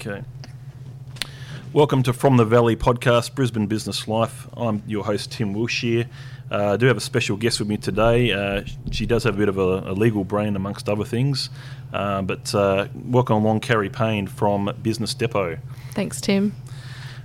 Okay. Welcome to From the Valley podcast, Brisbane Business Life. I'm your host, Tim Wilshire. Uh, I do have a special guest with me today. Uh, she does have a bit of a, a legal brain, amongst other things. Uh, but uh, welcome along, Carrie Payne from Business Depot. Thanks, Tim.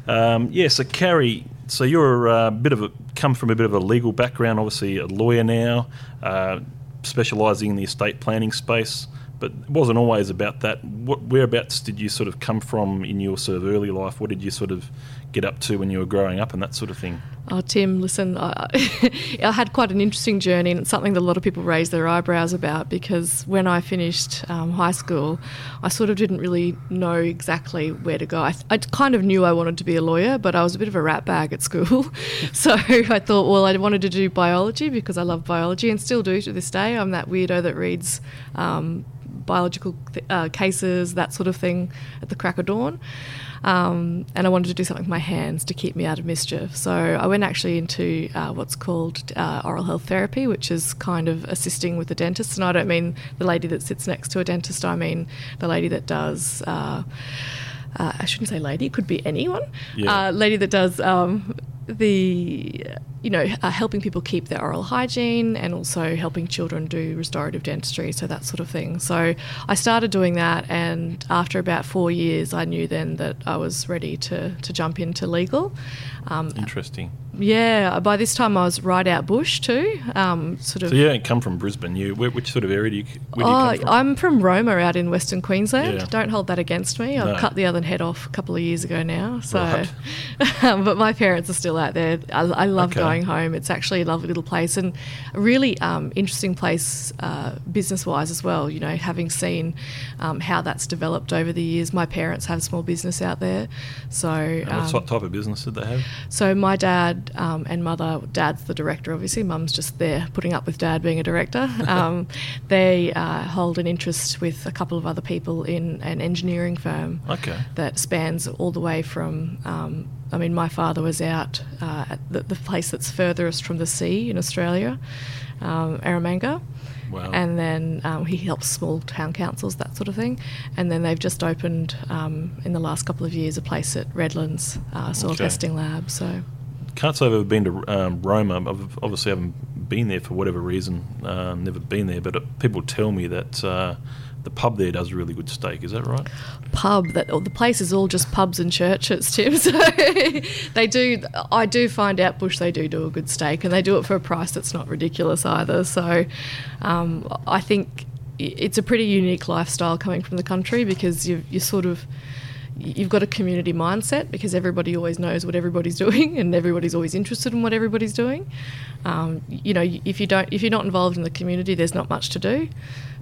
Um, yeah, so Carrie, so you're a bit of a come from a bit of a legal background, obviously a lawyer now, uh, specialising in the estate planning space but it wasn't always about that. What, whereabouts did you sort of come from in your sort of early life? What did you sort of get up to when you were growing up and that sort of thing? Oh, Tim, listen, I, I, had quite an interesting journey, and it's something that a lot of people raise their eyebrows about because when I finished um, high school, I sort of didn't really know exactly where to go. I, I, kind of knew I wanted to be a lawyer, but I was a bit of a rat bag at school. so I thought, well, I wanted to do biology because I love biology and still do to this day. I'm that weirdo that reads um, biological th- uh, cases, that sort of thing, at the crack of dawn. Um, and I wanted to do something with my hands to keep me out of mischief. So I went actually into uh, what's called uh, oral health therapy, which is kind of assisting with the dentist. And I don't mean the lady that sits next to a dentist, I mean the lady that does. Uh, uh I shouldn't say lady, it could be anyone. Yeah. Uh, lady that does um, the you know uh, helping people keep their oral hygiene and also helping children do restorative dentistry so that sort of thing so i started doing that and after about four years i knew then that i was ready to, to jump into legal um, interesting yeah, by this time I was right out bush too. Um, sort of. So you don't come from Brisbane. You which sort of area do you? Where oh, you come from? I'm from Roma, out in Western Queensland. Yeah. Don't hold that against me. I've cut the other head off a couple of years ago now. So, right. but my parents are still out there. I, I love okay. going home. It's actually a lovely little place and a really um, interesting place uh, business-wise as well. You know, having seen um, how that's developed over the years. My parents have a small business out there. So, what um, type of business did they have? So my dad um, and mother, dad's the director, obviously. Mum's just there putting up with dad being a director. Um, they uh, hold an interest with a couple of other people in an engineering firm okay. that spans all the way from. I mean, my father was out uh, at the, the, place that's furthest from the sea in Australia, um, Eromanga. Wow. And then um, he helps small town councils, that sort of thing. And then they've just opened um, in the last couple of years a place at Redlands, uh, soil okay. testing lab. So can't say I've ever been to um, Roma. I've obviously haven't been there for whatever reason. Uh, never been there, but uh, people tell me that uh, the pub there does really good steak. Is that right? Pub that the place is all just pubs and churches, Tim. So they do. I do find out Bush they do do a good steak, and they do it for a price that's not ridiculous either. So um, I think it's a pretty unique lifestyle coming from the country because you you sort of you've got a community mindset because everybody always knows what everybody's doing and everybody's always interested in what everybody's doing. Um, you know, if you don't, if you're not involved in the community, there's not much to do.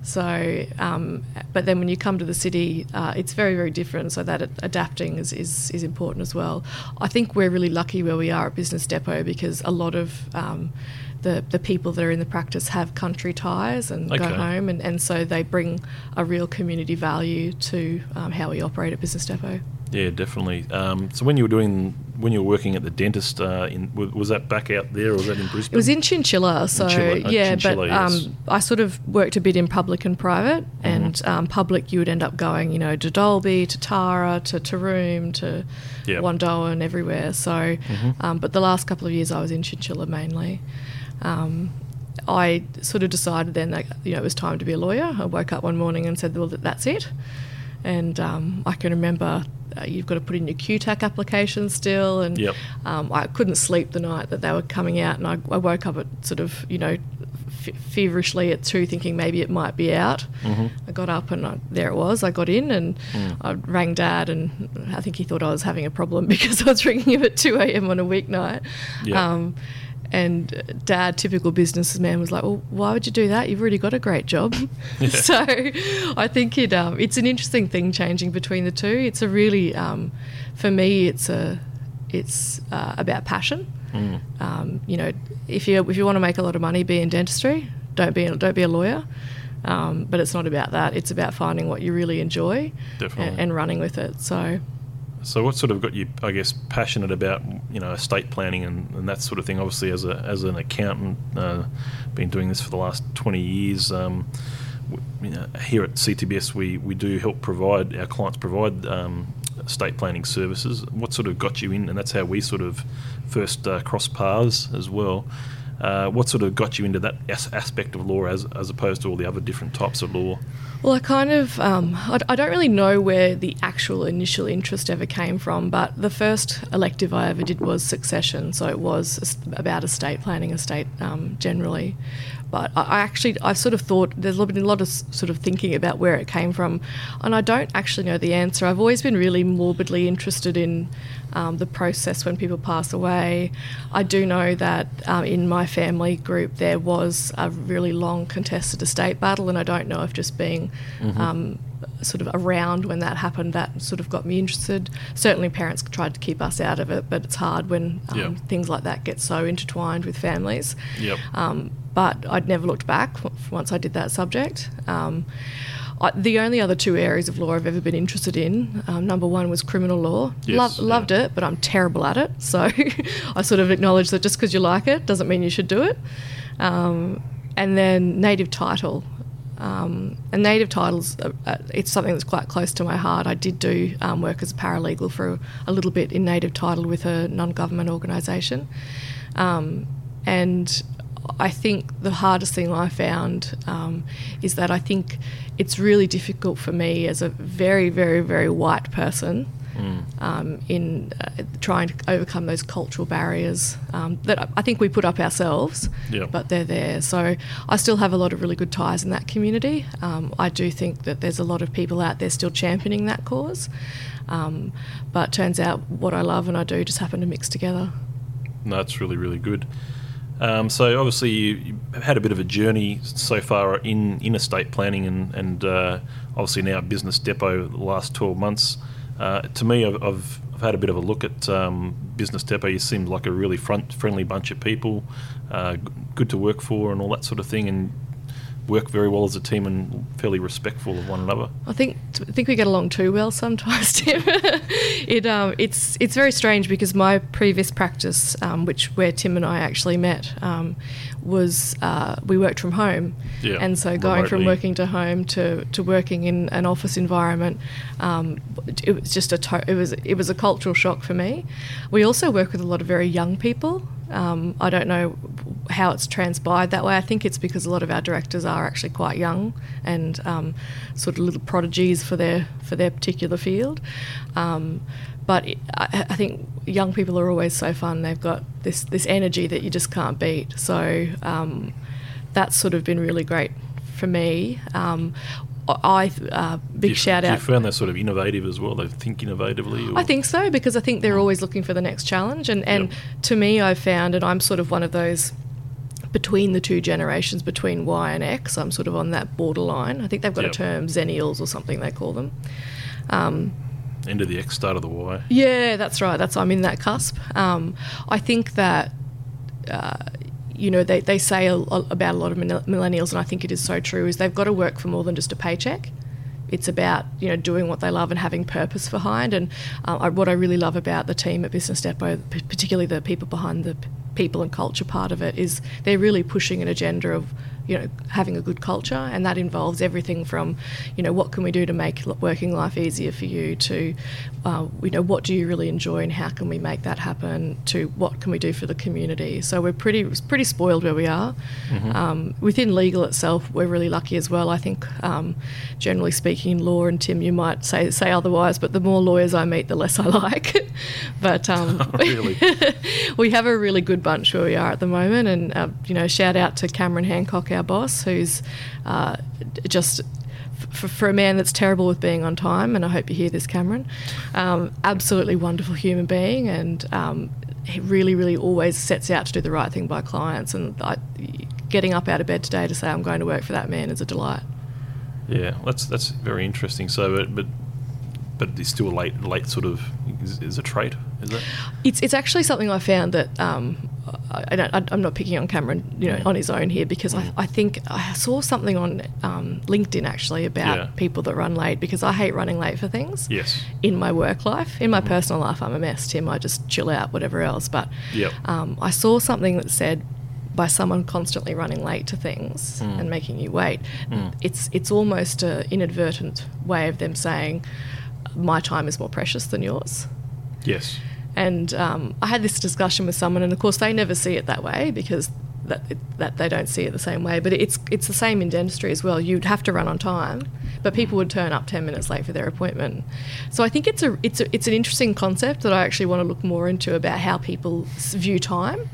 So, um, but then when you come to the city, uh, it's very, very different. So that adapting is, is, is important as well. I think we're really lucky where we are at Business Depot because a lot of um, the, the people that are in the practice have country ties and okay. go home, and, and so they bring a real community value to um, how we operate at Business Depot. Yeah, definitely. Um, so when you were doing when you were working at the dentist, uh, in, was that back out there or was that in Brisbane? It was in Chinchilla. So Chinchilla. Oh, yeah, Chinchilla, but um. I sort of worked a bit in public and private. Mm-hmm. And um, public, you would end up going, you know, to Dalby, to Tara, to Taroom, to yep. Wandoan, everywhere. So, mm-hmm. Um, but the last couple of years, I was in Chinchilla mainly um, I sort of decided then that you know it was time to be a lawyer. I woke up one morning and said, "Well, that's it." And um, I can remember uh, you've got to put in your QTAC application still, and yep. um, I couldn't sleep the night that they were coming out, and I, I woke up at sort of you know f- feverishly at two, thinking maybe it might be out. Mm-hmm. I got up and I, there it was. I got in and mm. I rang Dad, and I think he thought I was having a problem because I was ringing him at two a.m. on a weeknight. Yep. Um, and dad, typical businessman, was like, "Well, why would you do that? You've already got a great job." Yeah. so, I think it um, it's an interesting thing changing between the two. It's a really, um, for me, it's a it's uh, about passion. Mm. Um, you know, if you if you want to make a lot of money, be in dentistry. Don't be don't be a lawyer. Um, but it's not about that. It's about finding what you really enjoy and, and running with it. So so, what sort of got you, I guess, passionate about you know estate planning and, and that sort of thing? Obviously, as a as an accountant, uh, been doing this for the last twenty years. Um, you know, here at CTBS, we, we do help provide our clients provide um, estate planning services. What sort of got you in? And that's how we sort of first uh, crossed paths as well. Uh, what sort of got you into that as- aspect of law as, as opposed to all the other different types of law? Well, I kind of, um, I, I, don't really know where the actual initial interest ever came from, but the first elective I ever did was succession, so it was about estate planning, estate um, generally. But I, I actually, I sort of thought there's been a lot of sort of thinking about where it came from, and I don't actually know the answer. I've always been really morbidly interested in um, the process when people pass away. I do know that um, in my family group there was a really long contested estate battle, and I don't know if just being mm-hmm. um, sort of around when that happened that sort of got me interested. Certainly, parents tried to keep us out of it, but it's hard when um, yep. things like that get so intertwined with families. Yep. Um, but I'd never looked back once I did that subject. Um, I, the only other two areas of law I've ever been interested in, um, number one was criminal law. Yes, Lo- loved it, but I'm terrible at it. So I sort of acknowledge that just because you like it doesn't mean you should do it. Um, and then native title. Um, and native titles, uh, it's something that's quite close to my heart. I did do um, work as a paralegal for a little bit in native title with a non government organisation. Um, and I think the hardest thing I found um, is that I think it's really difficult for me as a very, very, very white person mm. um, in uh, trying to overcome those cultural barriers um, that I think we put up ourselves, but they're there. So I still have a lot of really good ties in that community. Um, I do think that there's a lot of people out there still championing that cause. Um, but turns out what I love and I do just happen to mix together. No, that's really, really good. Um, so obviously you, you, have had a bit of a journey so far in, in estate planning and, and uh, obviously now business depot the last 12 months. Uh, to me, I've, I've, I've, had a bit of a look at um, business depot. You seem like a really front friendly bunch of people, uh, good to work for, and all that sort of thing. And work very well as a team and fairly respectful of one another. I think I think we get along too well sometimes, Tim. it um, it's it's very strange because my previous practice, um, which where Tim and I actually met, um, was uh, we worked from home, yeah, and so going remotely. from working to home to, to working in an office environment, um, it was just a to- it was it was a cultural shock for me. We also work with a lot of very young people. Um, I don't know how it's transpired that way. I think it's because a lot of our directors are actually quite young and um, sort of little prodigies for their for their particular field. But it, I, I, think young people are always so fun. They've got this this energy that you just can't beat. So um, that's sort of been really great for me. Um, I uh, big you, shout out. You found that sort of innovative as well. They think innovatively. Or? I think so because I think they're always looking for the next challenge, and and yep. to me, I've found, and I'm sort of one of those between the two generations, between Y and X. I'm sort of on that borderline. I think they've got yep. a term, Xennials or something they call them. Um, End of the X, start of the Y. Yeah, that's right. That's I'm in that cusp. Um, I think that. Uh, you know, they, they say a, about a lot of millennials, and I think it is so true, is they've got to work for more than just a paycheck. It's about you know doing what they love and having purpose behind. And uh, what I really love about the team at Business Depot, particularly the people behind the people and culture part of it, is they're really pushing an agenda of you know having a good culture and that involves everything from you know what can we do to make working life easier for you to uh, you know what do you really enjoy and how can we make that happen to what can we do for the community. So we're pretty pretty spoiled where we are. Mm-hmm. um, within legal itself we're really lucky as well. I think um, generally speaking in law and Tim you might say say otherwise but the more lawyers I meet the less I like. But um, we have a really good bunch where we are at the moment and uh, you know shout out to Cameron Hancock our boss, who's uh, just for, for, a man that's terrible with being on time, and I hope you hear this, Cameron, um, absolutely wonderful human being, and um, he really, really always sets out to do the right thing by clients. And I, getting up out of bed today to say I'm going to work for that man is a delight. Yeah, that's that's very interesting. So, but, but but it's still a late late sort of is, is a trait, is it? It's it's actually something I found that um, I, am not picking on Cameron, you know, mm. on his own here because mm. I, I, think I saw something on um, LinkedIn actually about yeah. people that run late because I hate running late for things. Yes. In my work life, in my mm. personal life, I'm a mess. Tim, I just chill out, whatever else. But yep. um, I saw something that said by someone constantly running late to things and making you wait, mm. it's it's almost an inadvertent way of them saying my time is more precious than yours. Yes. And um, I had this discussion with someone, and of course they never see it that way because that that they don't see it the same way. But it's it's the same in dentistry as well. You'd have to run on time, but people would turn up ten minutes late for their appointment. So I think it's a it's a, it's an interesting concept that I actually want to look more into about how people view time.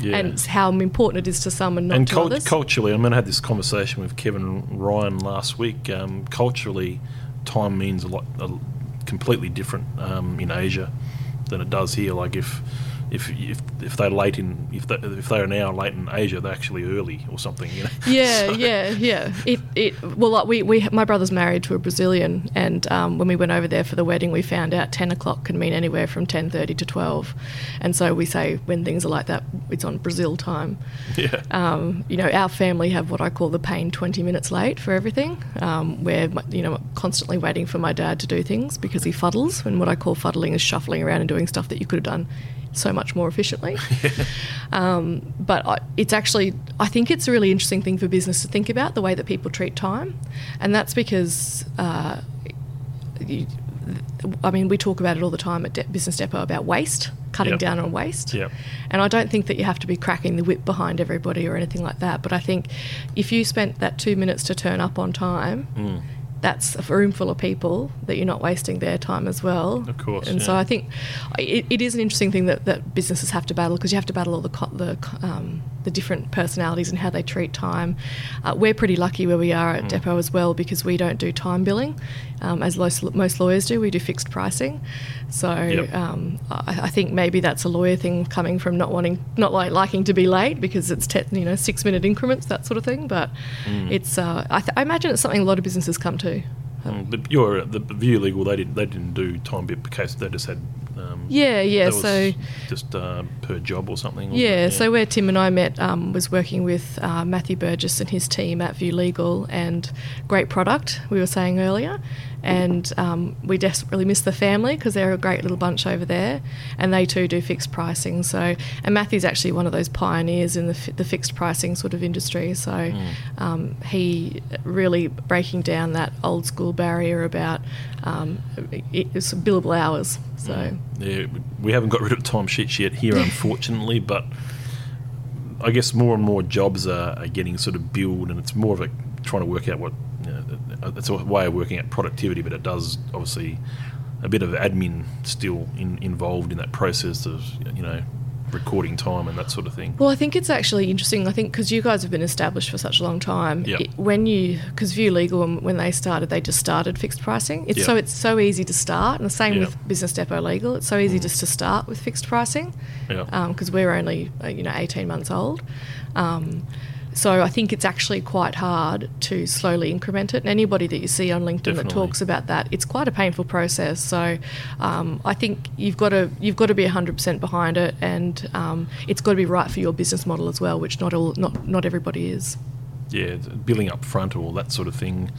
Yeah. And how important it is to some and not and to cult- others. culturally, I mean, I had this conversation with Kevin Ryan last week. Um, culturally, time means a lot, a, completely different um, in Asia than it does here. Like if if if, if they're late in if they, if they're an hour late in Asia, they're actually early or something. You know. Yeah, So- yeah, yeah. It, it. Well, like we, we, my brother's married to a Brazilian, and um, when we went over there for the wedding, we found out ten o'clock can mean anywhere from ten thirty to twelve, and so we say when things are like that, it's on Brazil time. Yeah. Um, you know, our family have what I call the Payne twenty minutes late for everything. Um, we're you know constantly waiting for my dad to do things because he fuddles, and what I call fuddling is shuffling around and doing stuff that you could have done so much more efficiently. Um, but I, it's actually, I think it's a really interesting thing for business to think about the way that people treat time, and that's because. Uh, you, I mean, we talk about it all the time at De- Business Depot about waste, cutting Yep. down on waste. Yep. And I don't think that you have to be cracking the whip behind everybody or anything like that. But I think if you spent that two minutes to turn up on time, Mm. That's a room full of people that you're not wasting their time as well. Of course, And so. I think it, it is an interesting thing that, that businesses have to battle because you have to battle all the co- the um, the different personalities and how they treat time. Uh, we're pretty lucky where we are Mm. at Depot as well because we don't do time billing, um, as most, most lawyers do. We do fixed pricing. So Yep. um, I, I think maybe that's a lawyer thing coming from not wanting, not like liking to be late because it's te- you know six minute increments that sort of thing. But Mm. it's uh, I, th- I imagine it's something a lot of businesses come to. Mm, but you're the View Legal. They didn't. They didn't do time bit case. They just had. Um, Yeah, yeah. So just uh, per job or something. wasn't Yeah, so where Tim and I met um, was working with uh, Matthew Burgess and his team at View Legal, and great product we were saying earlier. And um, we desperately miss the family because they're a great little bunch over there, and they too do fixed pricing. So, and Matthew's actually one of those pioneers in the, fi- the fixed pricing sort of industry. So, Mm. um, he really breaking down that old school barrier about um, it, it's billable hours. So. Mm. Yeah, we haven't got rid of timesheets yet here, unfortunately, but I guess more and more jobs are, are getting sort of billed, and it's more of a trying to work out what know, it's a way of working out productivity, but it does obviously a bit of admin still in, involved in that process of you know recording time and that sort of thing. Well, I think it's actually interesting. I think because you guys have been established for such a long time, Yep. it, when you because View Legal when- when they started, they just started fixed pricing. It's Yep. so it's so easy to start, and the same Yep. with Business Depot Legal. It's so easy Mm. just to start with fixed pricing Yeah. because we're only uh, you know eighteen months old. Um, so I think it's actually quite hard to slowly increment it. And anybody that you see on LinkedIn that talks about that, it's quite a painful process. So um, I think you've got to you've got to be hundred percent behind it, and um, it's got to be right for your business model as well, which not all not not everybody is. yeah, billing up front or all that sort of thing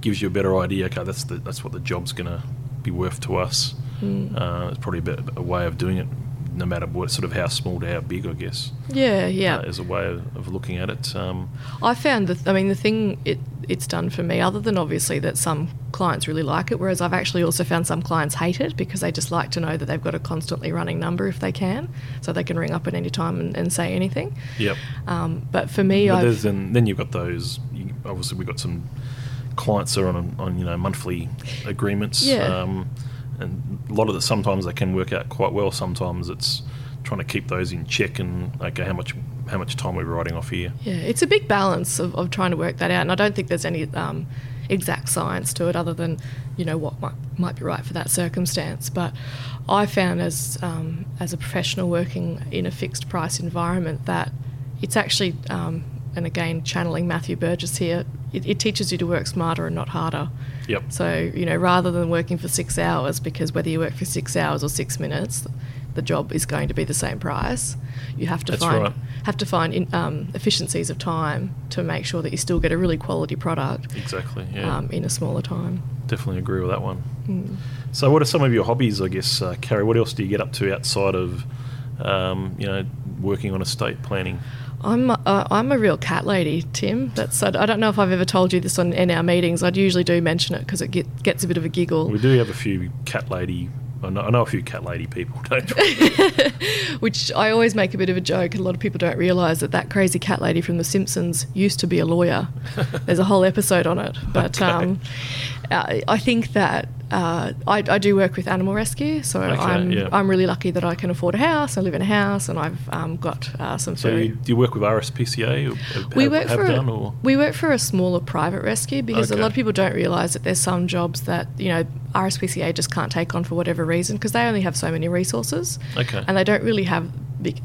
gives you a better idea. Okay, that's the, that's what the job's going to be worth to us. Mm. Uh, it's probably a, bit, a way of doing it, no matter what sort of how small to how big, I guess. Yeah, yeah. uh, as a way of, of looking at it. Um, I found that I mean the thing it it's done for me, other than obviously that some clients really like it, whereas I've actually also found some clients hate it because they just like to know that they've got a constantly running number if they can, so they can ring up at any time and, and say anything. yep. Um, but for me, But then, then you've got those. You, obviously, we've got some clients that are on, on you know monthly agreements. Yeah. Um, and a lot of the sometimes they can work out quite well. Sometimes it's trying to keep those in check and okay, how much how much time we're writing off here. Yeah, it's a big balance of, of trying to work that out, and I don't think there's any um, exact science to it other than you know what might might be right for that circumstance. But I found as um, as a professional working in a fixed price environment that it's actually um, and again channeling Matthew Burgess here, it, it teaches you to work smarter and not harder. Yep. So you know rather than working for six hours, because whether you work for six hours or six minutes. The job is going to be the same price. You have to That's find right. have to find in, um, efficiencies of time to make sure that you still get a really quality product Exactly. Yeah. um, in a smaller time. Definitely agree with that one. Mm. So, what are some of your hobbies? I guess, uh, Carrie. What else do you get up to outside of, um, you know, working on estate planning? I'm a, uh, I'm a real cat lady, Tim. That's I don't know if I've ever told you this on in our meetings. I'd usually do mention it because it get, gets a bit of a giggle. We do have a few cat lady. I know, I know a few cat lady people, don't we? which I always make a bit of a joke. A lot of people don't realise that that crazy cat lady from The Simpsons used to be a lawyer. There's a whole episode on it. But Okay. um, uh, I think that uh, I, I do work with animal rescue, so Okay, I'm yeah. I'm really lucky that I can afford a house. I live in a house, and I've um, got uh, some. So you, do you work with RSPCA? Or have, we work for done, a, or we work for a smaller private rescue because Okay. a lot of people don't realise that there's some jobs that you know RSPCA just can't take on for whatever reason because they only have so many resources okay, and they don't really have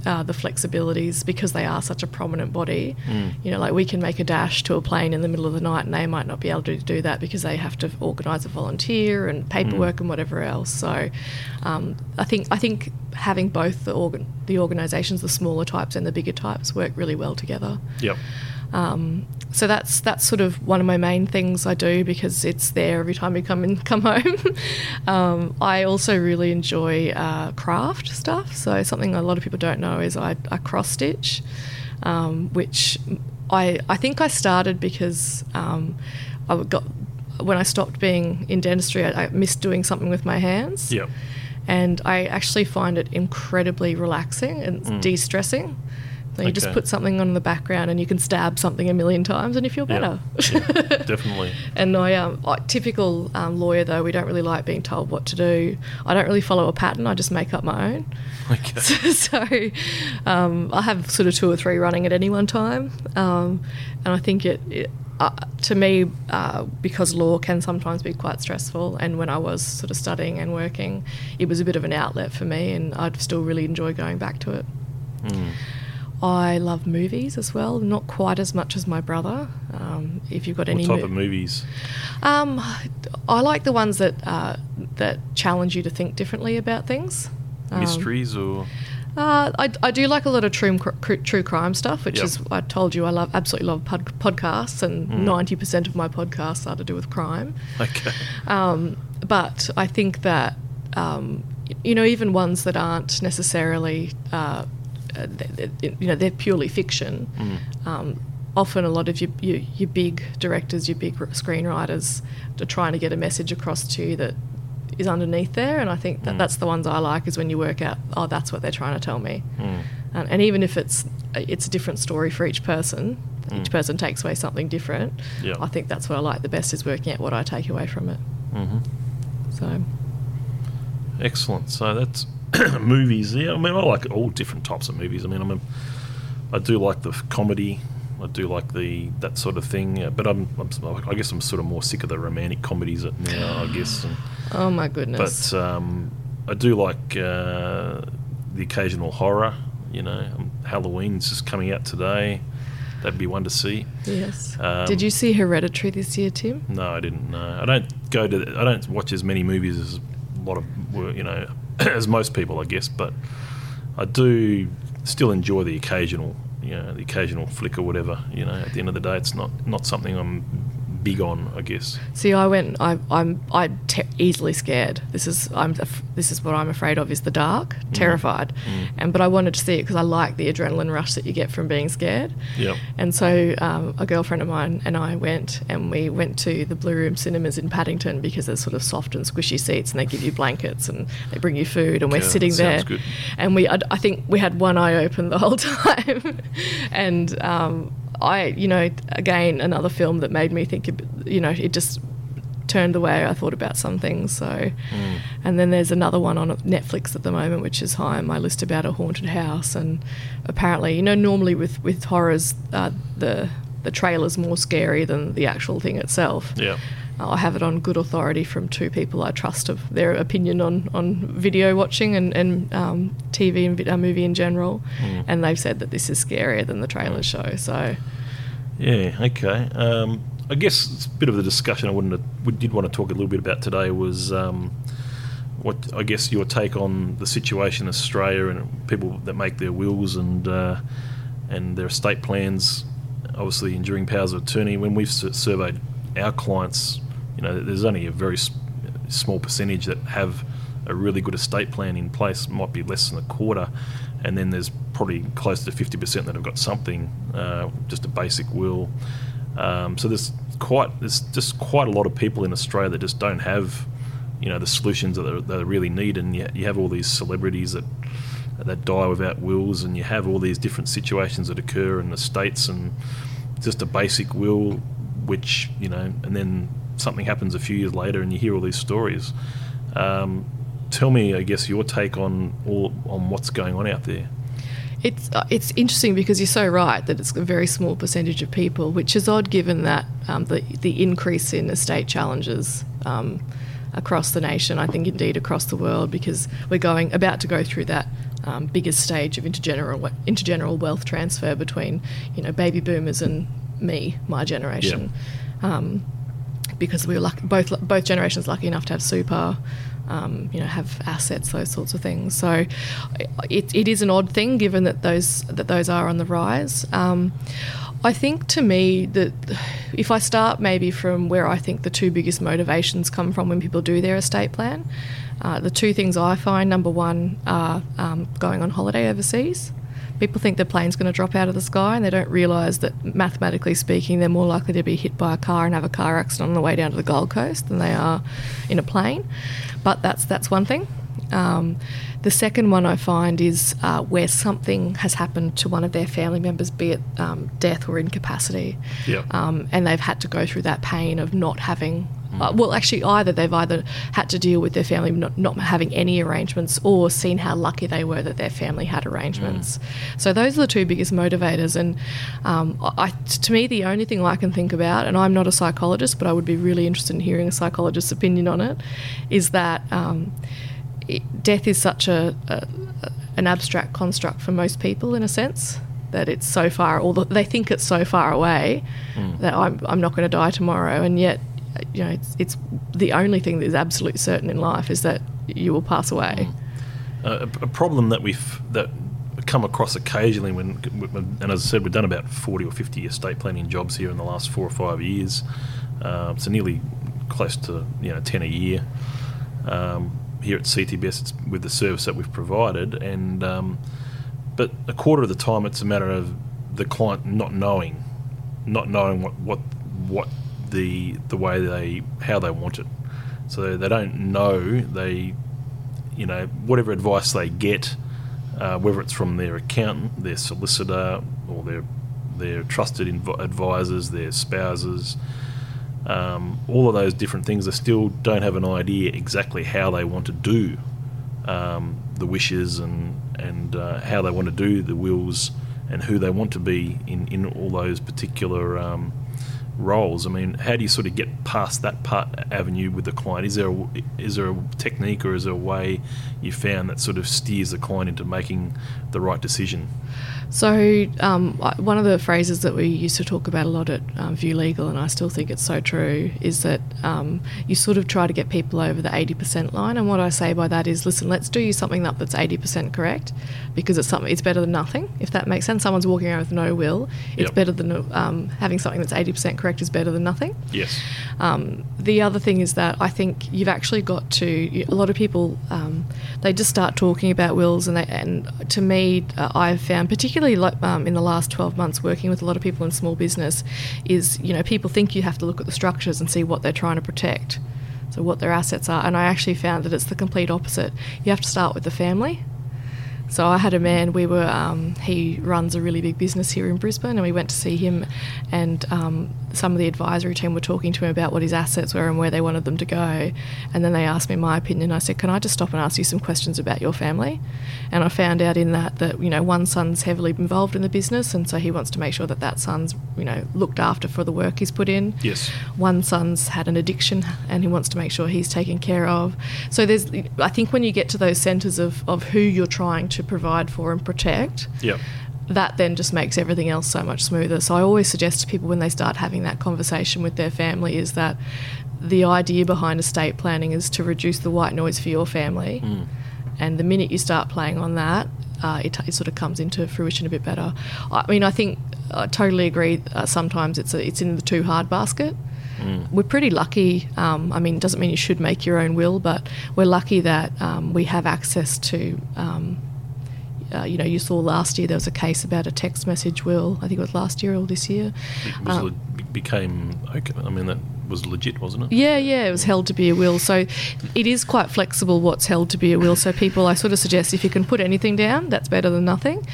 uh, the flexibilities because they are such a prominent body. Mm. You know, like we can make a dash to a plane in the middle of the night, and they might not be able to do that because they have to organise a volunteer and paperwork and whatever else. So, um, I think I think having both the organ the organisations, the smaller types and the bigger types, work really well together. yep, Um, so that's that's sort of one of my main things I do because it's there every time we come in come home. um, I also really enjoy uh, craft stuff. So something a lot of people don't know is I, I cross stitch, um, which I I think I started because um, I got when I stopped being in dentistry, I, I missed doing something with my hands yep, and I actually find it incredibly relaxing and de-stressing. So you just. Put something on in the background, and you can stab something a million times, and you feel better. definitely. and I, um, like typical um, lawyer though, we don't really like being told what to do. I don't really follow a pattern. I just make up my own. Okay, so um, I have sort of two or three running at any one time, um, and I think it. it uh, to me, uh, because law can sometimes be quite stressful, and when I was sort of studying and working, it was a bit of an outlet for me, and I'd still really enjoy going back to it. Mm. I love movies as well, not quite as much as my brother. Um, if you've got what any, type mo- of movies? um, I like the ones that uh, that challenge you to think differently about things. Um, Mysteries or uh, I, I do like a lot of true cr- true crime stuff, which Yep. is I told you I love absolutely love pod- podcasts, and Mm. ninety percent of my podcasts are to do with crime. okay, Um, but I think that um, you know even ones that aren't necessarily uh, uh, you know they're purely fiction. Mm. Um, often a lot of your, your your big directors, your big screenwriters, are trying to get a message across to you that is underneath there, and I think that Mm. that's the ones I like is when you work out oh that's what they're trying to tell me. Mm. And, and even if it's it's a different story for each person, each Mm. person takes away something different. Yeah. I think that's what I like the best is working out what I take away from it. hmm So Excellent. So that's movies. Yeah, I mean, I like all different types of movies. I mean, I'm a, I do like the comedy. I do like the that sort of thing. uh, But I'm, I'm, I guess I'm sort of more sick of the romantic comedies now. I guess. And, oh my goodness. but um, I do like uh, the occasional horror. You know, um, Halloween's just coming out today. That'd be one to see. yes. um, Did you see Hereditary this year, Tim? No, I didn't. know. I don't go to. I don't watch as many movies as a lot of you know as most people, I guess. But I do still enjoy the occasional, you know, the occasional flick or whatever. You know, at the end of the day, it's not not something I'm big on. I guess. See, I went. I, I'm. I'm te- easily scared. This is. I'm. This is what I'm afraid of. Is the dark. Terrified. Mm. And but I wanted to see it because I like the adrenaline rush that you get from being scared. Yep. And so um, a girlfriend of mine and I went, and we went to the Blue Room Cinemas in Paddington because there's sort of soft and squishy seats, and they give you blankets and they bring you food, and we're Yeah, sitting there. good. And we, I, I think we had one eye open the whole time, and um, I, you know, again another film that made me think, you know, it just turned the way I thought about some things. So, Mm. and then there's another one on Netflix at the moment, which is high on my list about a haunted house. And apparently, you know, normally with with horrors, uh, the the trailer's more scary than the actual thing itself. Yeah. I have it on good authority from two people I trust of their opinion on, on video watching and, and um, TV and uh, movie in general, Mm. and they've said that this is scarier than the trailers show. So, Yeah. Okay. Um, I guess it's a bit of the discussion I wouldn't we did want to talk a little bit about today was um, what I guess your take on the situation in Australia and people that make their wills and uh, and their estate plans, obviously enduring powers of attorney. When we've surveyed our clients, you know, there's only a very small percentage that have a really good estate plan in place It might be less than a quarter, and then there's probably close to 50% that have got something, uh, just a basic will. Um, so there's quite there's just quite a lot of people in Australia that just don't have, you know, the solutions that, are, that they really need, and you, you have all these celebrities that that die without wills, and you have all these different situations that occur in the states, and just a basic will, which you know, and then something happens a few years later, and you hear all these stories. Um, tell me, I guess, your take on all on what's going on out there. It's uh, it's interesting because you're so right that it's a very small percentage of people, which is odd given that um, the the increase in estate challenges um, across the nation. I think indeed across the world because we're going about to go through that um, biggest stage of intergeneral intergeneral wealth transfer between you know baby boomers and me, my generation. Um, because we were both both generations lucky enough to have super, um, you know, have assets, those sorts of things. So it, it is an odd thing given that those that those are on the rise. Um, I think to me that if I start maybe from where I think the two biggest motivations come from when people do their estate plan, uh, the two things I find number one are um, going on holiday overseas. People think the plane's going to drop out of the sky and they don't realise that mathematically speaking, they're more likely to be hit by a car and have a car accident on the way down to the Gold Coast than they are in a plane. But that's, that's one thing. Um, the second one I find is uh, where something has happened to one of their family members, be it um, death or incapacity, Yeah. um, and they've had to go through that pain of not having. Uh, well, actually, either they've either had to deal with their family not, not having any arrangements, or seen how lucky they were that their family had arrangements. So those are the two biggest motivators. And um, I, to me, the only thing I can think about, and I'm not a psychologist, but I would be really interested in hearing a psychologist's opinion on it, is that um, it, death is such a, a an abstract construct for most people in a sense that it's so far or they think it's so far away that I'm, I'm not going to die tomorrow and yet you know it's, it's the only thing that is absolutely certain in life is that you will pass away Uh, a, problem that we've that come across occasionally when, and as I said, we've done about forty or fifty estate planning jobs here in the last four or five years. Uh, so nearly close to you know ten a year. Um, here at CTBS, it's with the service that we've provided, and um, but a quarter of the time, it's a matter of the client not knowing, not knowing what what what the the way they how they want it. So they don't know they you know, whatever advice they get, uh, whether it's from their accountant, their solicitor, or their their trusted inv- advisors, their spouses, um, all of those different things, they still don't have an idea exactly how they want to do um, the wishes and and uh, how they want to do the wills and who they want to be in in all those particular. Um, roles. I mean, how do you sort of get past that part avenue with the client? Is there a, is there a technique or is there a way you found that sort of steers the client into making the right decision? So, um, one of the phrases that we used to talk about a lot at um, View Legal, and I still think it's so true, is that um, you sort of try to get people over the 80% line. And what I say by that is, listen, let's do you something up that's 80% correct, because it's something it's better than nothing. If that makes sense, someone's walking around with no will. It's Yep. better than um, having something that's 80% correct is better than nothing. Yes. Um, the other thing is that I think you've actually got to. A lot of people um, they just start talking about wills, and they, and to me, uh, I've found particularly like, um, in the last twelve months working with a lot of people in small business, is you know people think you have to look at the structures and see what they're trying to protect, so what their assets are, and I actually found that it's the complete opposite. You have to start with the family. So I had a man. We were. Um, he runs a really big business here in Brisbane, and we went to see him. And um, some of the advisory team were talking to him about what his assets were and where they wanted them to go. And then they asked me my opinion. I said, "Can I just stop and ask you some questions about your family?" And I found out in that that you know one son's heavily involved in the business, and so he wants to make sure that that son's you know looked after for the work he's put in Yes. one son's had an addiction and he wants to make sure he's taken care of. So there's, I think, when you get to those centres of, of who you're trying to provide for and protect, Yep. that then just makes everything else so much smoother. So I always suggest to people when they start having that conversation with their family is that the idea behind estate planning is to reduce the white noise for your family. And the minute you start playing on that, uh, it, it sort of comes into fruition a bit better. I mean, I think I totally agree. Uh, sometimes it's a, it's in the too hard basket. we're pretty lucky. Um, I mean, it doesn't mean you should make your own will, but we're lucky that um, we have access to. Um, uh, you know, you saw last year there was a case about a text message will. I think it was last year or this year. It was Um, became okay. I mean, that was legit, wasn't it? Yeah, yeah, it was held to be a will. So it is quite flexible what's held to be a will. So people, I sort of suggest if you can put anything down, that's better than nothing.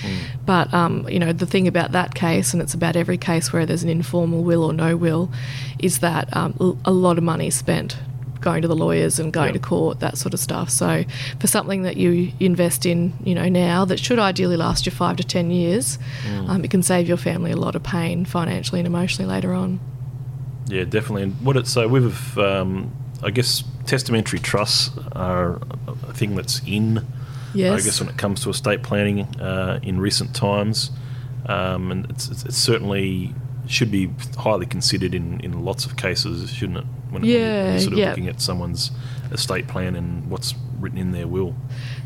But, um, you know, the thing about that case, and it's about every case where there's an informal will or no will, is that um, a lot of money is spent going to the lawyers and going Yep. to court, that sort of stuff. So for something that you invest in, you know, now that should ideally last you five to ten years, um, it can save your family a lot of pain financially and emotionally later on. Yeah, definitely. And what it's so with, um, I guess, testamentary trusts are a thing that's in. Yes. I guess when it comes to estate planning uh, in recent times, um, and it's, it's, it's certainly should be highly considered in, in lots of cases, shouldn't it? When, when you- when Yeah, you're sort of yeah. looking at someone's estate plan and what's written in their will.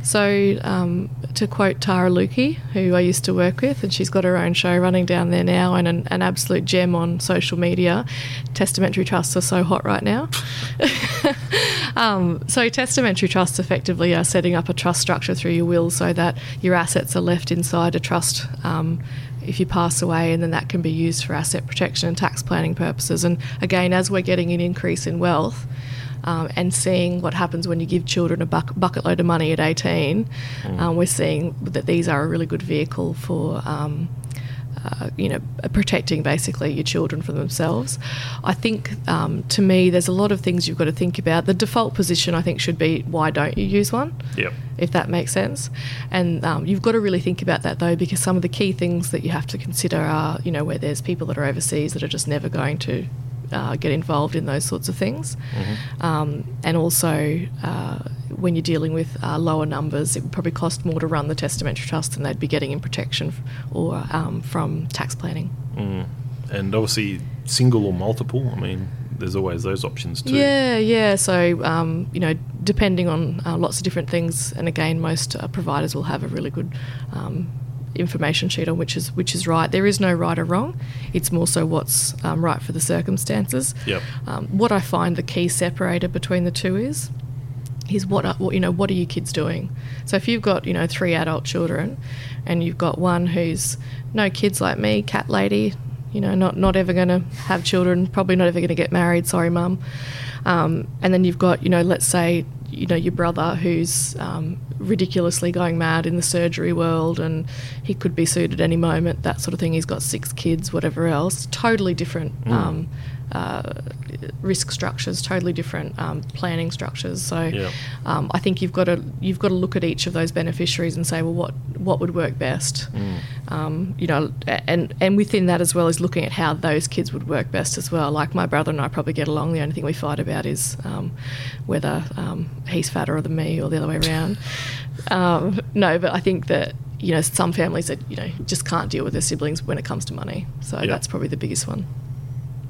So, um, to quote Tara Lukey, who I used to work with, and she's got her own show running down there now and an, an absolute gem on social media, testamentary trusts are so hot right now. um, so, testamentary trusts effectively are setting up a trust structure through your will so that your assets are left inside a trust. Um, if you pass away, and then that can be used for asset protection and tax planning purposes. And again, as we're getting an increase in wealth, um, and seeing what happens when you give children a buck- bucket load of money at 18, um, we're seeing that these are a really good vehicle for. Um, uh, you know, protecting basically your children from themselves. I think um, to me, there's a lot of things you've got to think about. The default position, I think, should be why don't you use one? Yep. if that makes sense. And um, you've got to really think about that though, because some of the key things that you have to consider are, you know, where there's people that are overseas that are just never going to uh, get involved in those sorts of things. Um, and also, uh, when you're dealing with uh, lower numbers, it would probably cost more to run the testamentary trust than they'd be getting in protection f- or um, from tax planning. Mm. And obviously, single or multiple. I mean, there's always those options too. Yeah, yeah. So, um, you know, depending on uh, lots of different things, and again, most uh, providers will have a really good um, information sheet on which is which is right. There is no right or wrong. It's more so what's um, right for the circumstances. Yep. Um, what I find the key separator between the two is is what are, what you know what are your kids doing? So if you've got you know three adult children and you've got one who's no kids like me cat lady you know not not ever going to have children probably not ever going to get married sorry mum. Um, and then you've got you know let's say you know your brother who's um, ridiculously going mad in the surgery world and he could be sued at any moment that sort of thing. He's got six kids whatever else. Totally different um, uh, risk structures, totally different um, planning structures. So Yeah. um, I think you've got to you've got to look at each of those beneficiaries and say, well, what what would work best? Um, you know, and and within that as well is looking at how those kids would work best as well. Like my brother and I probably get along. The only thing we fight about is um, whether um, he's fatter than me or the other way around. um, no, but I think that. You know, some families that you know just can't deal with their siblings when it comes to money. So Yeah. that's probably the biggest one.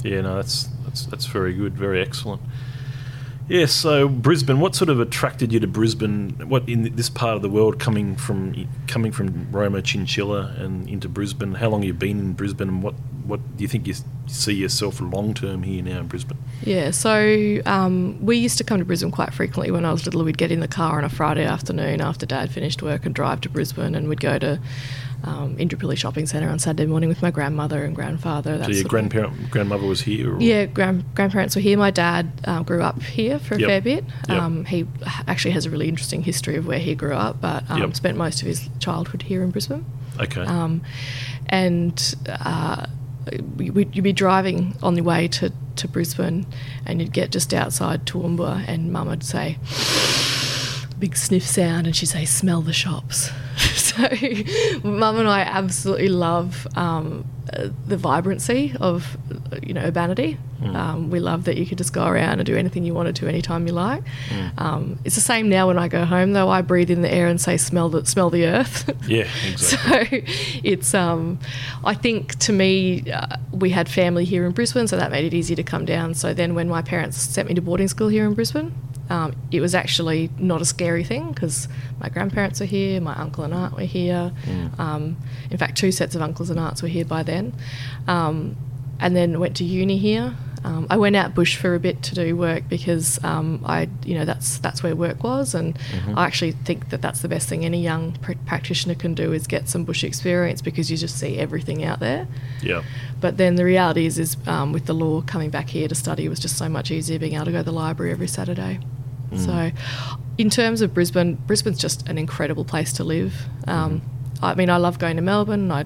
Yeah, no, that's that's that's very good, very excellent. Yeah, so Brisbane, what sort of attracted you to Brisbane? What in this part of the world, coming from coming from Roma, Chinchilla, and into Brisbane? How long have you been in Brisbane, and what what do you think you see yourself long term here now in Brisbane? Yeah, so um, we used to come to Brisbane quite frequently when I was little. We'd get in the car on a Friday afternoon after Dad finished work and drive to Brisbane, and we'd go to um, Indooroopilly Shopping Centre on Saturday morning with my grandmother and grandfather. So your grandparent, grandmother was here. Or? Yeah, grand, grandparents were here. My dad um, grew up here for a Yep. fair bit. Yep. Um, he actually has a really interesting history of where he grew up, but um, Yep. spent most of his childhood here in Brisbane. Okay. Um, and uh, you'd be driving on the way to, to Brisbane and you'd get just outside Toowoomba and mum would say, big sniff sound, and she'd say, smell the shops. so mum and I absolutely love um, the vibrancy of, you know, urbanity. Um, we love that you could just go around and do anything you wanted to anytime you like. Um, it's the same now when I go home, though. I breathe in the air and say, smell the, smell the earth. yeah, exactly. So it's, um, I think to me, uh, we had family here in Brisbane, so that made it easy to come down. So then when my parents sent me to boarding school here in Brisbane, um, it was actually not a scary thing because my grandparents were here, my uncle and aunt were here. Um, in fact, two sets of uncles and aunts were here by then. Um, and then went to uni here. Um, I went out bush for a bit to do work because um, I, you know, that's that's where work was, and I actually think that that's the best thing any young pr- practitioner can do is get some bush experience because you just see everything out there. Yeah. But then the reality is, is um, with the law coming back here to study it was just so much easier being able to go to the library every Saturday. So, in terms of Brisbane, Brisbane's just an incredible place to live. Um, I mean, I love going to Melbourne. I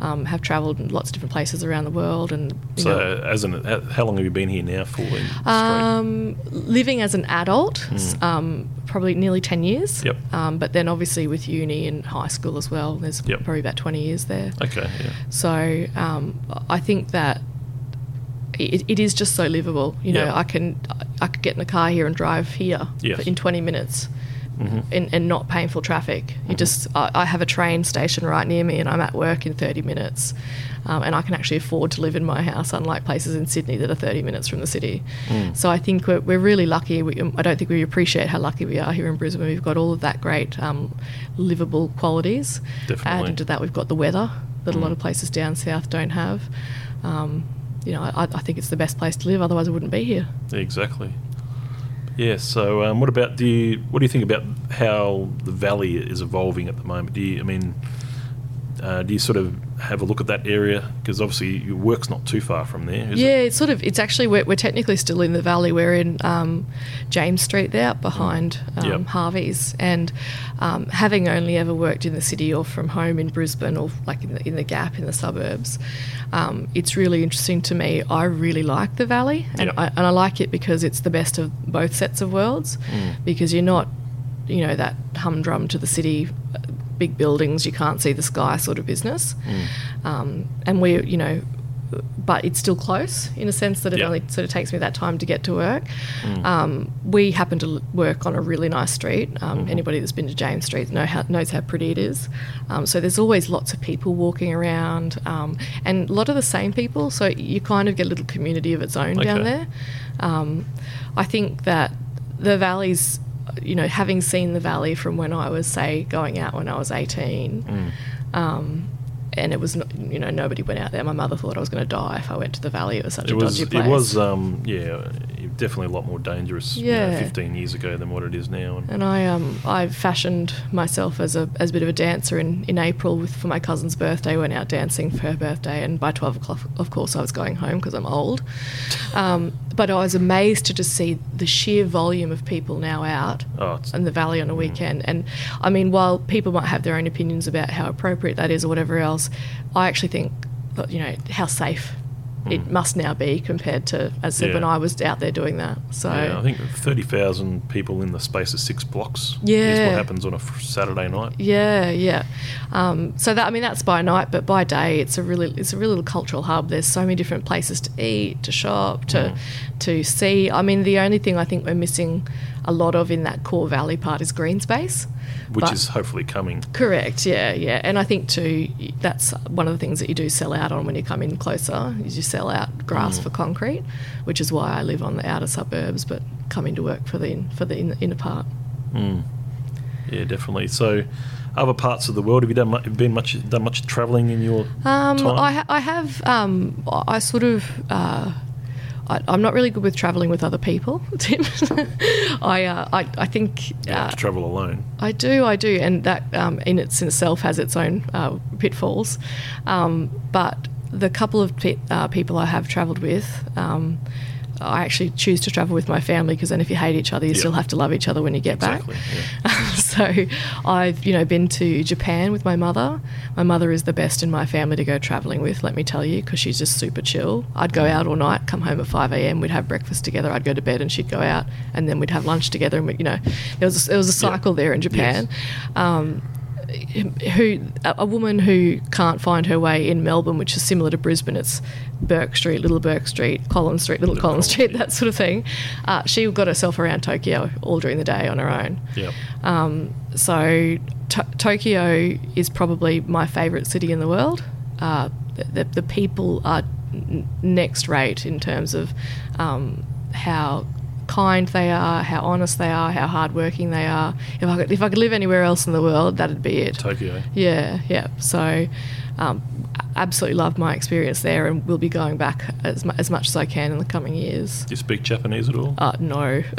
um, have travelled in lots of different places around the world, and you So, know, as an, how long have you been here now for? Um, living as an adult, s- um, probably nearly 10 years. Yep. Um, but then obviously with uni and high school as well, there's Yep. probably about 20 years there. okay. Yeah. So um, I think that it, it is just so livable. You know, Yeah. I can I could get in a car here and drive here Yes. in 20 minutes. Mm-hmm. And, and not painful traffic. You just, I, I have a train station right near me, and I'm at work in 30 minutes, um, and I can actually afford to live in my house, unlike places in Sydney that are 30 minutes from the city. Mm. So I think we're, we're really lucky. We, I don't think we appreciate how lucky we are here in Brisbane. We've got all of that great um, livable qualities. Definitely. Added to that, we've got the weather that a lot of places down south don't have. Um, you know, I, I think it's the best place to live. Otherwise, I wouldn't be here. Exactly. Yeah. So, um, what about do you? What do you think about how the valley is evolving at the moment? Do you? I mean, uh, do you sort of have a look at that area? Because obviously your work's not too far from there, is yeah, it? it's sort of. It's actually we're, we're technically still in the valley. We're in um, James Street there, behind um, Yep. Harvey's, and um, having only ever worked in the city or from home in Brisbane or like in the, in the Gap in the suburbs, um, it's really interesting to me. I really like the valley, and Yep. I, and I like it because it's the best of both sets of worlds. Mm. Because you're not, you know, that humdrum to the city. Big buildings, you can't see the sky sort of business. Mm. Um, and we, you know, but it's still close in a sense that it Yeah. only sort of takes me that time to get to work. Mm. Um, we happen to work on a really nice street. Um, Mm-hmm. Anybody that's been to James Street know how, knows how pretty it is. Um, so there's always lots of people walking around, um, and a lot of the same people. So you kind of get a little community of its own down there. Um, I think that the valleys, you know, having seen the valley from when I was, say, going out when I was 18, Mm. um, and it was, you know, nobody went out there. My mother thought I was going to die if I went to the valley. It was such It a was. dodgy place. It was. Um, yeah. Definitely a lot more dangerous. you know, 15 years ago than what it is now. And, And I um I fashioned myself as a as a bit of a dancer in, in April with for my cousin's birthday. Went out dancing for her birthday, and by twelve o'clock, of course, I was going home because I'm old. Um, but I was amazed to just see the sheer volume of people now out oh, in the valley on a weekend. And I mean, while people might have their own opinions about how appropriate that is or whatever else, I actually think you know how safe. It must now be compared to, as I said, Yeah. when I was out there doing that. So yeah, I think 30,000 people in the space of six blocks yeah. is what happens on a Saturday night. Yeah, yeah. Um, so that I mean that's by night, but by day it's a really it's a really little cultural hub. There's so many different places to eat, to shop, to Mm. to see. I mean the only thing I think we're missing a lot of in that core valley part is green space. Which But- is hopefully coming. Correct, yeah, yeah. And I think too that's one of the things that you do sell out on when you come in closer is you sell out grass Mm. for concrete, which is why I live on the outer suburbs but come into work for the for the inner part. Mm. Yeah, definitely. So, other parts of the world, have you done mu- been much done much travelling in your Um, time? I, ha- I have. Um, I sort of. Uh, I, I'm not really good with travelling with other people, Tim. I, uh, I, I think You have uh, to travel alone. I do, I do, and that um, in its in itself has its own uh, pitfalls. Um, but the couple of pe- uh, people I have travelled with, um, I actually choose to travel with my family because then if you hate each other, you Yeah. still have to love each other when you get Exactly. back. Yeah. so I've you know been to Japan with my mother. My mother is the best in my family to go traveling with, let me tell you, because she's just super chill. I'd go out all night, come home at five a.m. We'd have breakfast together. I'd go to bed and she'd go out, and then we'd have lunch together. And we, you know, there was a, there was a cycle there in Japan. Um, who a woman who can't find her way in Melbourne, which is similar to Brisbane. It's Bourke Street, Little Bourke Street, Collins Street, Little Little Collins Street, that sort of thing. Uh, she got herself around Tokyo all during the day on her own. Yep. Um, so to- Tokyo is probably my favourite city in the world. Uh, the, the people are next rate in terms of um, how kind they are, how honest they are, how hardworking they are. If I could, if I could live anywhere else in the world, that'd be it. Tokyo. Yeah, yeah. So, um, absolutely loved my experience there, and will be going back as, mu- as much as I can in the coming years. Do you speak Japanese at all? Uh, no.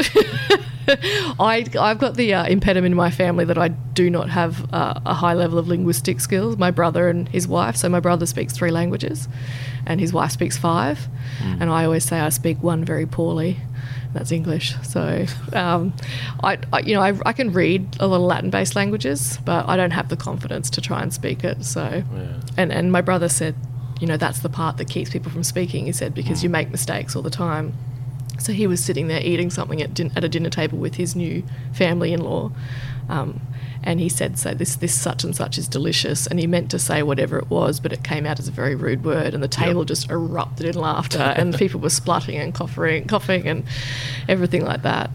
I, I've got the uh, impediment in my family that I do not have uh, a high level of linguistic skills. My brother and his wife, so my brother speaks three languages and his wife speaks five. And I always say I speak one very poorly. That's English. So, um, I, I, you know, I, I can read a lot of Latin-based languages, but I don't have the confidence to try and speak it. So, Yeah. and and my brother said, you know, that's the part that keeps people from speaking. He said because you make mistakes all the time. So he was sitting there eating something at, din- at a dinner table with his new family-in-law, um, and he said, "So this this such and such is delicious," and he meant to say whatever it was, but it came out as a very rude word, and the table just erupted in laughter, and people were spluttering and coughing, coughing, and everything like that.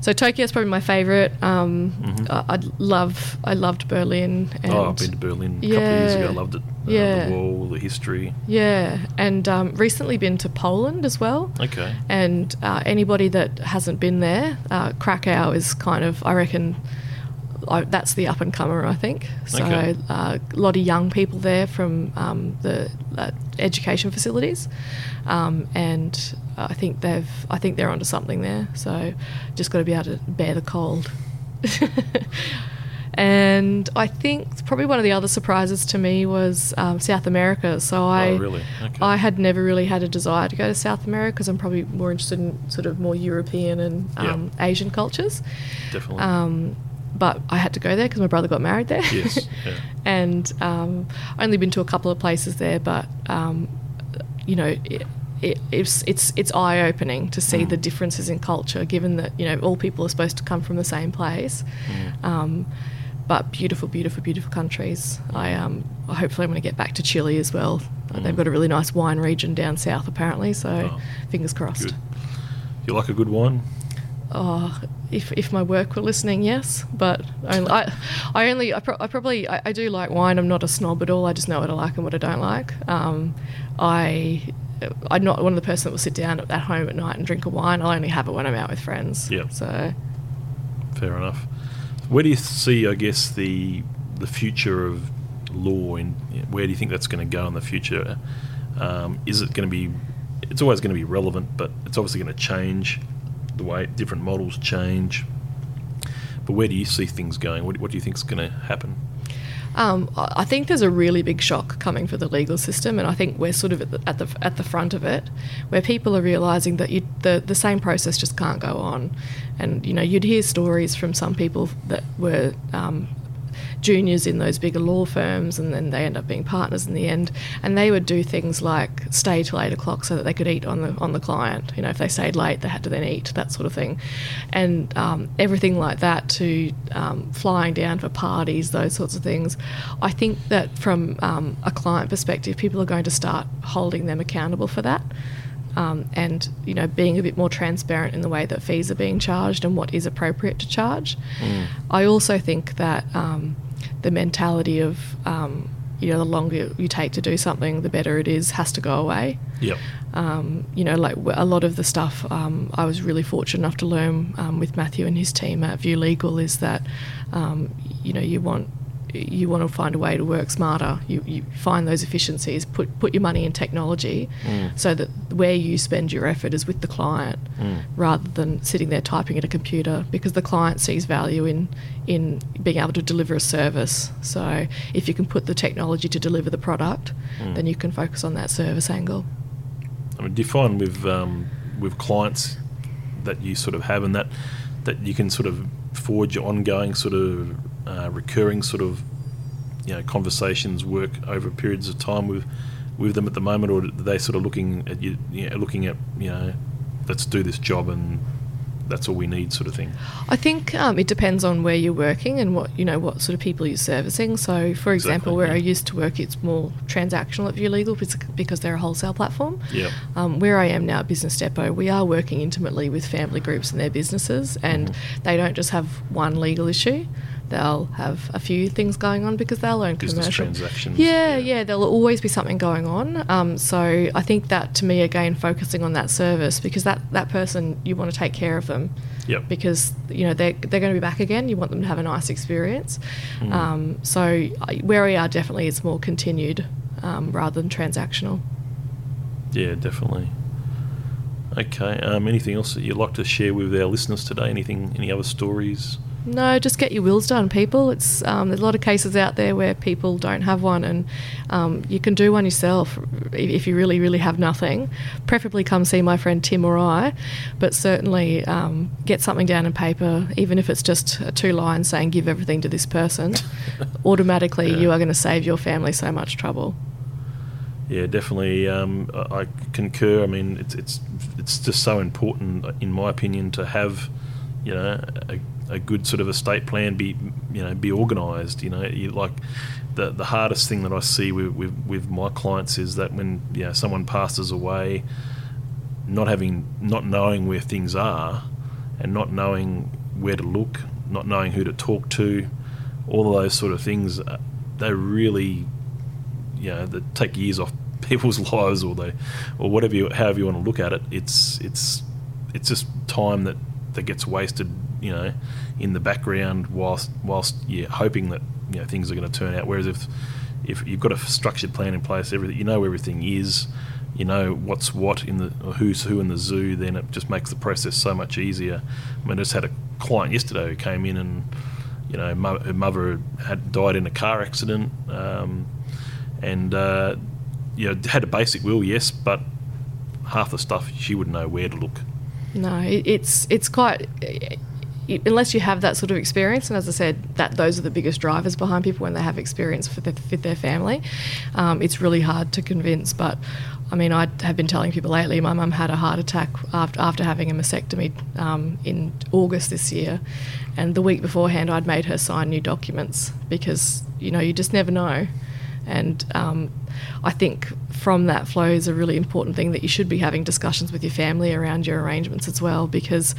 So Tokyo is probably my favourite. Um, I, I love I loved Berlin. And Mm-hmm. oh, I've been to Berlin a couple of years ago. I loved it. Uh, Yeah. The wall, the history. Yeah, and um, recently been to Poland as well. Okay. And uh, anybody that hasn't been there, uh, Krakow is kind of, I reckon, that's the up and comer, I think. So Okay. uh, a lot of young people there from um, the uh, education facilities, um, and I think they've, I think they're onto something there. So just got to be able to bear the cold. And I think probably one of the other surprises to me was um, South America. So I, oh, really? Okay. I had never really had a desire to go to South America because I'm probably more interested in sort of more European and Yeah. um, Asian cultures. Definitely. Um, but I had to go there because my brother got married there. yes. Yeah. and um, I only been to a couple of places there, but um, you know, it, it, it's it's it's eye opening to see Mm. the differences in culture, given that you know all people are supposed to come from the same place. Mm. Um, but beautiful, beautiful, beautiful countries. I um, hopefully I'm going to get back to Chile as well. Uh, They've got a really nice wine region down south, apparently. So Mm. Oh, fingers crossed. Good. You like a good wine? Oh, if, if my work were listening, yes. But only, I, I only, I, pro- I probably, I, I do like wine. I'm not a snob at all. I just know what I like and what I don't like. Um, I, I'm not one of the person that will sit down at home at night and drink a wine. I'll only have it when I'm out with friends. Yep. So, Fair enough. Where do you see, I guess, the the future of law? In where do you think that's going to go in the future? Um, is it going to be? It's always going to be relevant, but it's obviously going to change. The way different models change. But where do you see things going? What, what do you think is going to happen? Um, I think there's a really big shock coming for the legal system, and I think we're sort of at the at the, at the front of it, where people are realizing that you, the the same process just can't go on, and you know you'd hear stories from some people that were. Um, juniors in those bigger law firms and then they end up being partners in the end. And they would do things like stay till eight o'clock so that they could eat on the on the client. You know if they stayed late they had to then eat that sort of thing. And um, everything like that to um, flying down for parties those sorts of things. I think that from um, a client perspective people are going to start holding them accountable for that um, and you know being a bit more transparent in the way that fees are being charged and what is appropriate to charge. I also think that um, the mentality of um, you know the longer you take to do something, the better it is has to go away. Yep. Um, you know, like a lot of the stuff um, I was really fortunate enough to learn um, with Matthew and his team at View Legal is that um, you know you want you want to find a way to work smarter. You, you find those efficiencies. Put put your money in technology, mm. so that where you spend your effort is with the client, mm. rather than sitting there typing at a computer. Because the client sees value in in being able to deliver a service. So if you can put the technology to deliver the product, mm. then you can focus on that service angle. I mean, do you find with um, with clients that you sort of have, and that that you can sort of forge ongoing sort of uh, recurring sort of you know conversations, work over periods of time with with them at the moment, or are they sort of looking at you, you know, looking at you know, let's do this job and that's all we need, sort of thing. I think um, it depends on where you're working and what you know what sort of people you're servicing. So, for example, Exactly, where yeah. I used to work, it's more transactional at View Legal because- because they're a wholesale platform. Yeah. Um, where I am now at Business Depot, we are working intimately with family groups and their businesses, and they don't just have one legal issue. They'll have a few things going on because they'll own Business commercial transactions. Yeah, yeah, there'll always be something going on. Um, so I think that to me again, focusing on that service because that that person you want to take care of them Yep. because you know they're they're going to be back again. You want them to have a nice experience. Mm. Um, so where we are definitely is more continued um, rather than transactional. Yeah, definitely. Okay. Um, anything else that you'd like to share with our listeners today? Anything? Any other stories? No, just get your wills done, people. It's um, there's a lot of cases out there where people don't have one, and um, you can do one yourself if you really, really have nothing. Preferably come see my friend Tim or I, but certainly um, get something down in paper, even if it's just two lines saying "give everything to this person." automatically, Yeah. you are going to save your family so much trouble. Yeah, definitely. Um, I I concur. I mean, it's it's it's just so important, in my opinion, to have you know a, a good sort of estate plan be you know be organised. You know, you like the the hardest thing that I see with, with with my clients is that when you know someone passes away, not having not knowing where things are, and not knowing where to look, not knowing who to talk to, all of those sort of things, uh, they really you know that take years off people's lives or they or whatever you however you want to look at it it's it's it's just time that that gets wasted you know in the background whilst whilst yeah hoping that you know things are going to turn out whereas if if you've got a structured plan in place everything you know everything is you know what's what in the who's who in the zoo then it just makes the process so much easier I mean I just had a client yesterday who came in and you know her mother had died in a car accident um, and uh, you know had a basic will, yes, but half the stuff she wouldn't know where to look. No, it, it's it's quite. Unless you have that sort of experience, and as I said, that those are the biggest drivers behind people when they have experience with their, their family. Um, it's really hard to convince, but I mean, I have been telling people lately. My mum had a heart attack after after having a mastectomy um, in August this year, and the week beforehand, I'd made her sign new documents because you know you just never know. And um, I think from that flows a really important thing that you should be having discussions with your family around your arrangements as well. Because,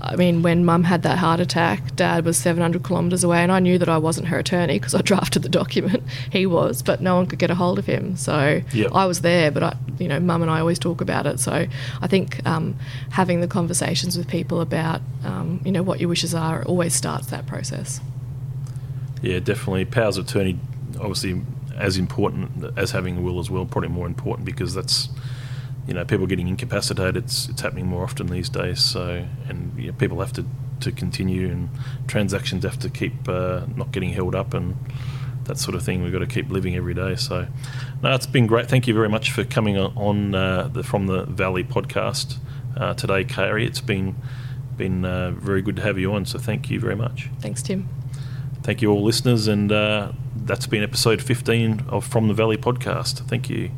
I mean, when mum had that heart attack, dad was 700 kilometres away, and I knew that I wasn't her attorney because I drafted the document. He was, but no one could get a hold of him. So Yep. I was there, but I, you know, mum and I always talk about it. So I think um, having the conversations with people about, um, you know, what your wishes are always starts that process. Yeah, definitely. Powers of attorney, obviously, as important as having a will as well. Probably more important because that's you know people getting incapacitated. It's it's happening more often these days. So and you know, people have to to continue and transactions have to keep uh, not getting held up and that sort of thing. We've got to keep living every day. So, no, it's been great. Thank you very much for coming on- uh, the From the Valley podcast uh, today, Carrie. It's been been uh, very good to have you on. So, thank you very much. Thanks, Tim. Thank you, all listeners, and uh, that's been episode 15 of From the Valley podcast. Thank you.